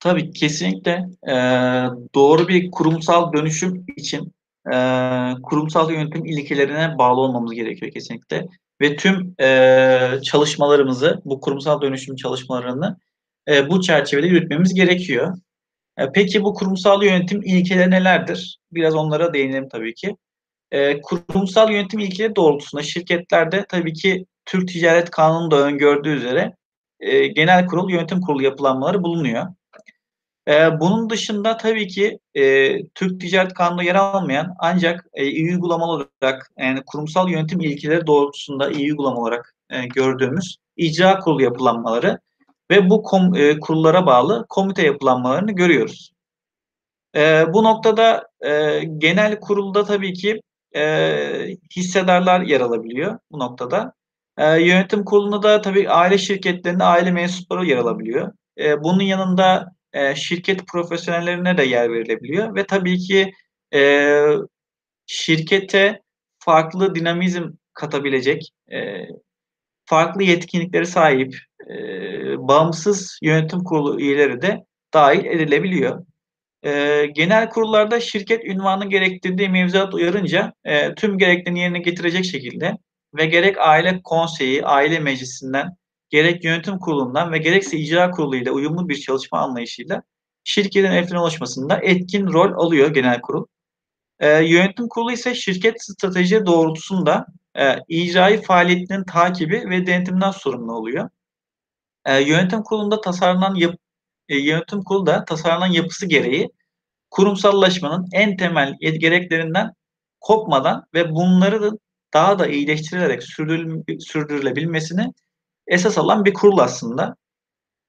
Tabii kesinlikle e, doğru bir kurumsal dönüşüm için e, kurumsal yönetim ilkelerine bağlı olmamız gerekiyor kesinlikle. Ve tüm e, çalışmalarımızı, bu kurumsal dönüşüm çalışmalarını e, bu çerçevede yürütmemiz gerekiyor. E, peki bu kurumsal yönetim ilkeleri nelerdir? Biraz onlara değinelim tabii ki. E, kurumsal yönetim ilkeleri doğrultusunda şirketlerde tabii ki Türk Ticaret Kanunu'nda öngördüğü üzere e, genel kurul, yönetim kurulu yapılanmaları bulunuyor. E, bunun dışında tabii ki e, Türk Ticaret Kanunu'nda yer almayan ancak e, iyi uygulamalı olarak yani kurumsal yönetim ilkeleri doğrultusunda iyi uygulama olarak e, gördüğümüz icra kurulu yapılanmaları ve bu kom, e, kurullara bağlı komite yapılanmalarını görüyoruz. E, bu noktada e, genel kurulda tabii ki e, hissedarlar yer alabiliyor bu noktada. E, yönetim kurulunda da tabii aile şirketlerinde aile mensupları yer alabiliyor. E, bunun yanında e, şirket profesyonellerine de yer verilebiliyor ve tabii ki e, şirkete farklı dinamizm katabilecek, e, farklı yetkinlikleri sahip, e, bağımsız yönetim kurulu üyeleri de dahil edilebiliyor. E, genel kurullarda şirket ünvanı gerektirdiği mevzuat uyarınca e, tüm gereklerini yerine getirecek şekilde ve gerek aile konseyi, aile meclisinden gerek yönetim kurulundan ve gerekse icra kuruluyla uyumlu bir çalışma anlayışıyla şirketin hedefine ulaşmasında etkin rol alıyor genel kurul. E, yönetim kurulu ise şirket strateji doğrultusunda e, icraî faaliyetinin takibi ve denetiminden sorumlu oluyor. E, yönetim kurulunda tasarlanan yap, e, yönetim kurulu da tasarlanan yapısı gereği kurumsallaşmanın en temel gereklerinden kopmadan ve bunları da daha da iyileştirilerek sürdürülebilmesini esas alan bir kurul aslında.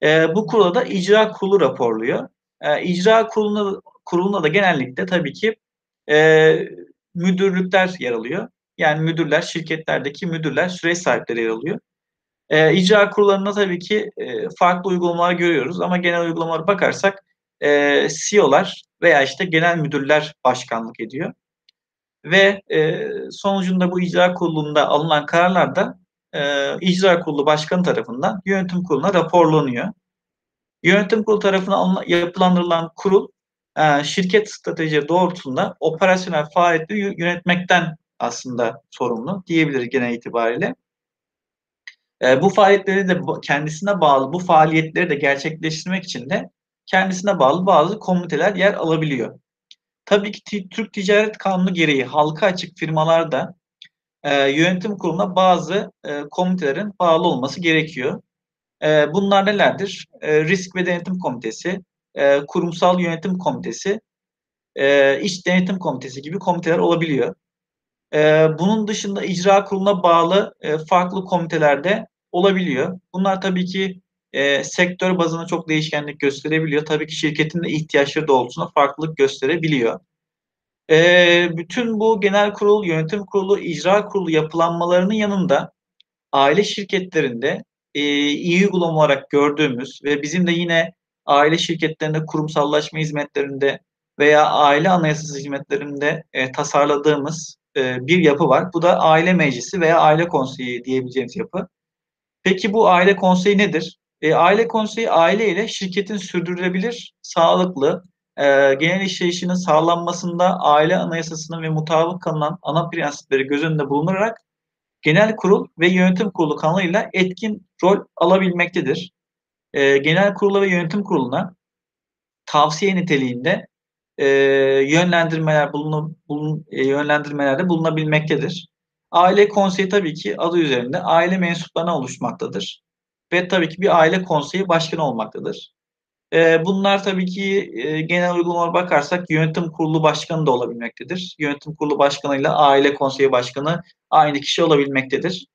E, bu kurula da icra kurulu raporluyor. E, icra kuruluna, kuruluna da genellikle tabii ki e, müdürlükler yer alıyor. Yani müdürler, şirketlerdeki müdürler, süreç sahipleri yer alıyor. E, icra kurullarında tabii ki e, farklı uygulamalar görüyoruz ama genel uygulamalara bakarsak e, CEO'lar veya işte genel müdürler başkanlık ediyor. Ve e, sonucunda bu icra kurulunda alınan kararlar da e, icra kurulu başkanı tarafından yönetim kuruluna raporlanıyor. Yönetim kurulu tarafından yapılandırılan kurul e, şirket strateji doğrultusunda operasyonel faaliyetleri yönetmekten aslında sorumlu diyebiliriz genel itibariyle. E, bu faaliyetleri de kendisine bağlı, bu faaliyetleri de gerçekleştirmek için de kendisine bağlı bazı komiteler yer alabiliyor. Tabii ki Türk Ticaret Kanunu gereği halka açık firmalarda e, yönetim kuruluna bazı e, komitelerin bağlı olması gerekiyor. E, bunlar nelerdir? E, Risk ve Denetim Komitesi, e, Kurumsal Yönetim Komitesi, e, iç denetim komitesi gibi komiteler olabiliyor. E, bunun dışında icra kuruluna bağlı e, farklı komitelerde olabiliyor. Bunlar tabii ki e, sektör bazında çok değişkenlik gösterebiliyor. Tabii ki şirketin de ihtiyaçları doğrultusunda farklılık gösterebiliyor. E, bütün bu genel kurul, yönetim kurulu, icra kurulu yapılanmalarının yanında aile şirketlerinde e, iyi uygulama olarak gördüğümüz ve bizim de yine aile şirketlerinde kurumsallaşma hizmetlerinde veya aile anayasası hizmetlerinde e, tasarladığımız e, bir yapı var. Bu da aile meclisi veya aile konseyi diyebileceğimiz yapı. Peki bu aile konseyi nedir? E, aile konseyi aile ile şirketin sürdürülebilir, sağlıklı, e, genel işleyişinin sağlanmasında aile anayasasının ve mutabık kalınan ana prensipleri göz önünde bulundurarak genel kurul ve yönetim kurulu kanalıyla etkin rol alabilmektedir. E, genel kurula ve yönetim kuruluna tavsiye niteliğinde e, yönlendirmeler bulun, bulun e, yönlendirmelerde bulunabilmektedir. Aile konseyi tabii ki adı üzerinde aile mensuplarına oluşmaktadır. Ve tabii ki bir aile konseyi başkanı olmaktadır. E, bunlar tabii ki e, genel uygulamalara bakarsak yönetim kurulu başkanı da olabilmektedir. Yönetim kurulu başkanıyla aile konseyi başkanı aynı kişi olabilmektedir.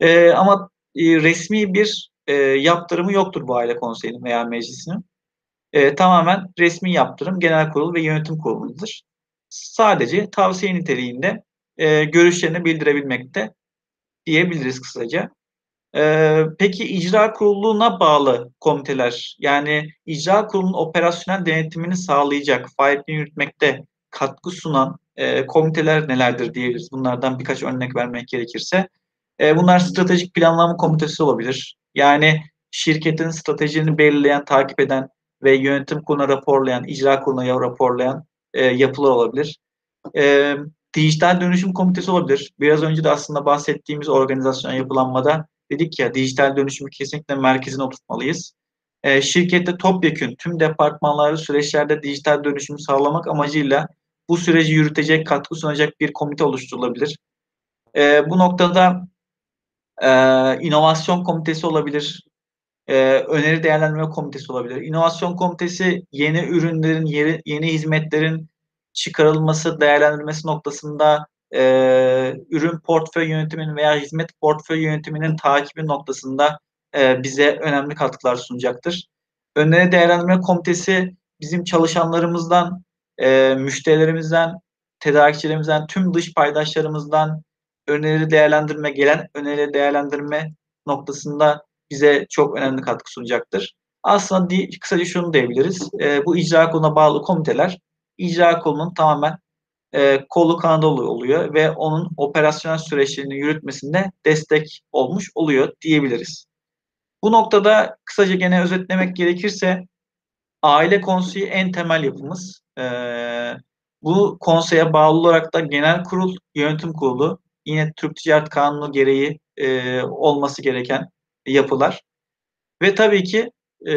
E, ama e, resmi bir e, yaptırımı yoktur bu aile konseyinin veya meclisinin. E, tamamen resmi yaptırım genel kurul ve yönetim kuruludur. Sadece tavsiye niteliğinde e, görüşlerini bildirebilmekte diyebiliriz kısaca. Ee, peki icra kuruluna bağlı komiteler yani icra kurulunun operasyonel denetimini sağlayacak, faaliyetini yürütmekte katkı sunan e, komiteler nelerdir diyebiliriz. Bunlardan birkaç örnek vermek gerekirse. E, bunlar stratejik planlama komitesi olabilir. Yani şirketin stratejini belirleyen, takip eden ve yönetim kuruluna raporlayan, icra kuruluna raporlayan e, yapılar olabilir. E, dijital dönüşüm komitesi olabilir. Biraz önce de aslında bahsettiğimiz organizasyon yapılanmada dedik ya dijital dönüşümü kesinlikle merkezine oturtmalıyız. E, şirkette topyekün tüm departmanları süreçlerde dijital dönüşümü sağlamak amacıyla bu süreci yürütecek, katkı sunacak bir komite oluşturulabilir. E, bu noktada e, inovasyon komitesi olabilir, e, öneri değerlendirme komitesi olabilir. İnovasyon komitesi yeni ürünlerin, yeni, yeni hizmetlerin çıkarılması, değerlendirilmesi noktasında e, ürün portföy yönetiminin veya hizmet portföy yönetiminin takibi noktasında e, bize önemli katkılar sunacaktır. Öneri değerlendirme komitesi bizim çalışanlarımızdan, e, müşterilerimizden, tedarikçilerimizden, tüm dış paydaşlarımızdan öneri değerlendirme, gelen öneri değerlendirme noktasında bize çok önemli katkı sunacaktır. Aslında kısaca şunu diyebiliriz. E, bu icra koluna bağlı komiteler icra kolunun tamamen e, kolu kanadı oluyor ve onun operasyonel süreçlerini yürütmesinde destek olmuş oluyor diyebiliriz. Bu noktada kısaca gene özetlemek gerekirse aile konseyi en temel yapımız. E, bu konseye bağlı olarak da genel kurul, yönetim kurulu yine Türk Ticaret Kanunu gereği e, olması gereken yapılar. Ve tabii ki e,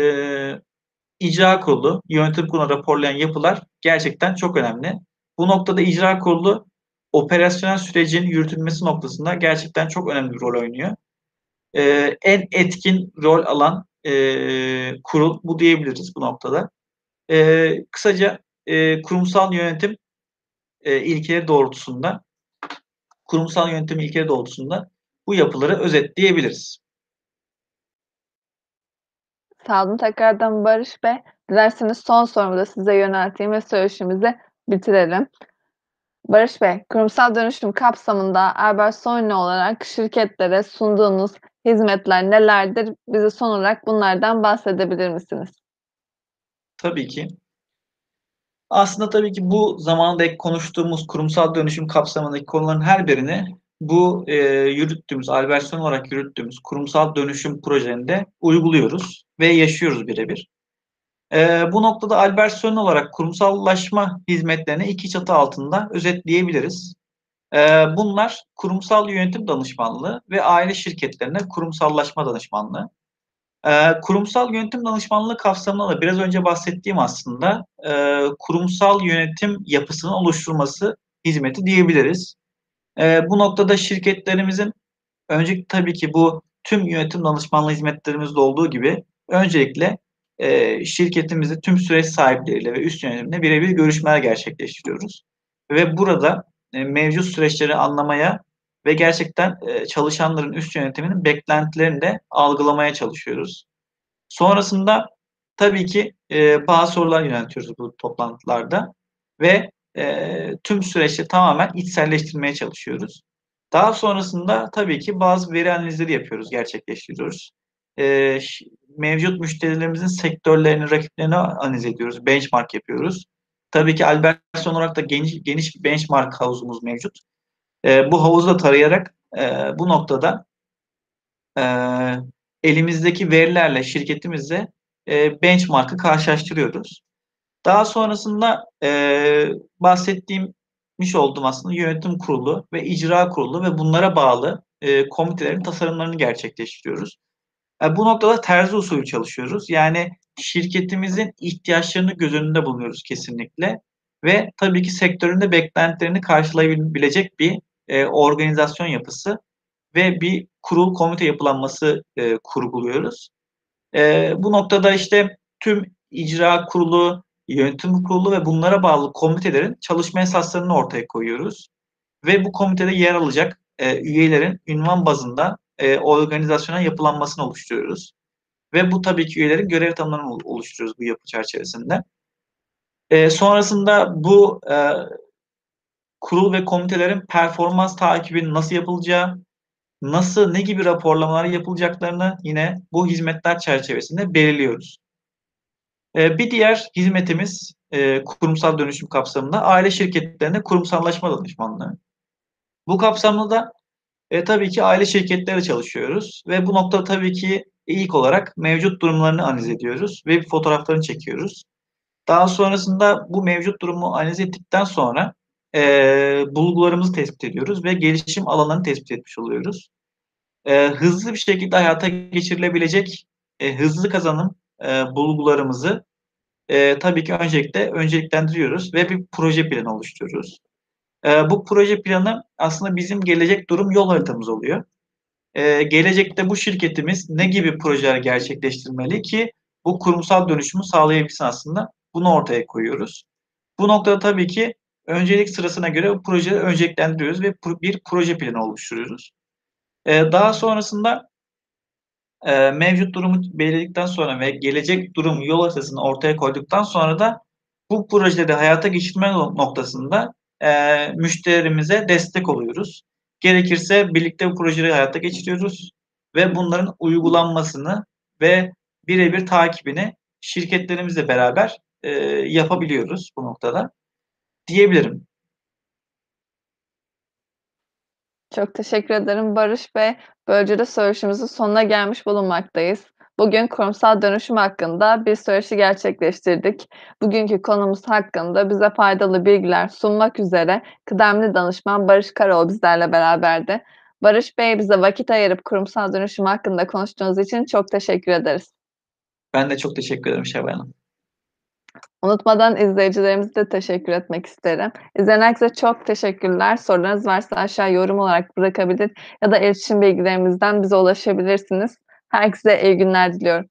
icra kurulu, yönetim kuruluna raporlayan yapılar gerçekten çok önemli. Bu noktada icra kurulu operasyonel sürecin yürütülmesi noktasında gerçekten çok önemli bir rol oynuyor. Ee, en etkin rol alan e, kurul bu diyebiliriz bu noktada. Ee, kısaca e, kurumsal yönetim e, ilkeleri doğrultusunda kurumsal yönetim ilkeleri doğrultusunda bu yapıları özetleyebiliriz. Sağ olun tekrardan Barış Bey. Dilerseniz son sorumu da size yönelteyim ve söyleşimizi bitirelim. Barış Bey, kurumsal dönüşüm kapsamında Albert Soyne olarak şirketlere sunduğunuz hizmetler nelerdir? Bize son olarak bunlardan bahsedebilir misiniz? Tabii ki. Aslında tabii ki bu zamanda konuştuğumuz kurumsal dönüşüm kapsamındaki konuların her birini bu e, yürüttüğümüz, Alberson olarak yürüttüğümüz kurumsal dönüşüm projelerinde uyguluyoruz ve yaşıyoruz birebir. E, bu noktada Alberson olarak kurumsallaşma hizmetlerini iki çatı altında özetleyebiliriz. E, bunlar kurumsal yönetim danışmanlığı ve aile şirketlerine kurumsallaşma danışmanlığı. E, kurumsal yönetim danışmanlığı kapsamında da biraz önce bahsettiğim aslında e, kurumsal yönetim yapısının oluşturması hizmeti diyebiliriz. E, bu noktada şirketlerimizin önce tabii ki bu tüm yönetim danışmanlığı hizmetlerimizde olduğu gibi öncelikle eee, şirketimizde tüm süreç sahipleriyle ve üst yönetimle bire bir görüşmeler gerçekleştiriyoruz ve burada, eee, mevcut süreçleri anlamaya ve gerçekten, eee, çalışanların üst yönetiminin beklentilerini de algılamaya çalışıyoruz. Sonrasında tabii ki, eee, bazı sorular yöneltiyoruz bu toplantılarda ve, eee, tüm süreçleri tamamen içselleştirmeye çalışıyoruz. Daha sonrasında tabii ki bazı veri analizleri yapıyoruz, gerçekleştiriyoruz. Ş mevcut müşterilerimizin sektörlerini, rakiplerini analiz ediyoruz, benchmark yapıyoruz. Tabii ki Albertson olarak da geniş geniş bir benchmark havuzumuz mevcut. Eee, bu havuzu da tarayarak, eee, bu noktada eee, elimizdeki verilerle şirketimizle, eee, benchmark'ı karşılaştırıyoruz. Daha sonrasında, eee, bahsettiğim-miş olduğum aslında yönetim kurulu ve icra kurulu ve bunlara bağlı, eee, komitelerin tasarımlarını gerçekleştiriyoruz. Eee, bu noktada terzi usulü çalışıyoruz. Yani şirketimizin ihtiyaçlarını göz önünde bulunuyoruz kesinlikle ve tabii ki sektörün de beklentilerini karşılayabilecek bir, eee, organizasyon yapısı ve bir kurul, komite yapılanması, eee, kurguluyoruz. Eee, bu noktada, işte, tüm icra kurulu, yönetim kurulu ve bunlara bağlı komitelerin çalışma esaslarını ortaya koyuyoruz ve bu komitede yer alacak, eee, üyelerin ünvan bazında, eee, organizasyona yapılanmasını oluşturuyoruz ve bu tabii ki üyelerin görev tanımlarını ol oluşturuyoruz bu yapı çerçevesinde. Eee, sonrasında bu, eee, kurul ve komitelerin performans takibinin nasıl yapılacağı, nasıl, ne gibi raporlamalar yapılacaklarını yine bu hizmetler çerçevesinde belirliyoruz. Eee, bir diğer hizmetimiz, eee, kurumsal dönüşüm kapsamında aile şirketlerinde kurumsallaşma danışmanlığı. Bu kapsamda da, eee, tabii ki aile şirketleriyle çalışıyoruz ve bu noktada tabii ki ilk olarak mevcut durumlarını analiz ediyoruz ve fotoğraflarını çekiyoruz. Daha sonrasında bu mevcut durumu analiz ettikten sonra, eee, bulgularımızı tespit ediyoruz ve gelişim alanlarını tespit etmiş oluyoruz. Eee, hızlı bir şekilde hayata geçirilebilecek, eee, hızlı kazanım, eee, bulgularımızı, eee, tabii ki öncelikle önceliklendiriyoruz ve bir proje planı oluşturuyoruz. Eee, bu proje planı aslında bizim gelecek durum yol haritamız oluyor. Eee, gelecekte bu şirketimiz ne gibi projeler gerçekleştirmeli ki bu kurumsal dönüşümü sağlayabilsin aslında, bunu ortaya koyuyoruz. Bu noktada tabii ki öncelik sırasına göre o projeleri önceliklendiriyoruz ve bir proje planı oluşturuyoruz. Eee, daha sonrasında, eee, mevcut durumu belirledikten sonra ve gelecek durum yol haritasını ortaya koyduktan sonra da bu projeleri hayata geçirme no noktasında, eee, müşterimize destek oluyoruz. Gerekirse birlikte bu projeleri hayata geçiriyoruz ve bunların uygulanmasını ve bire bir takibini şirketlerimizle beraber, eee, yapabiliyoruz bu noktada, diyebilirim. Çok teşekkür ederim Barış Bey. Böylece de söyleşimizin sonuna gelmiş bulunmaktayız. Bugün kurumsal dönüşüm hakkında bir söyleşi gerçekleştirdik. Bugünkü konumuz hakkında bize faydalı bilgiler sunmak üzere kıdemli danışman Barış Karaoğlu bizlerle beraberdi. Barış Bey, bize vakit ayırıp kurumsal dönüşüm hakkında konuştuğunuz için çok teşekkür ederiz. Ben de çok teşekkür ederim Şevval Hanım. Unutmadan izleyicilerimize de teşekkür etmek isterim. İzleyen çok teşekkürler. Sorularınız varsa aşağıya yorum olarak bırakabilir ya da iletişim bilgilerimizden bize ulaşabilirsiniz. Herkese iyi günler diliyorum.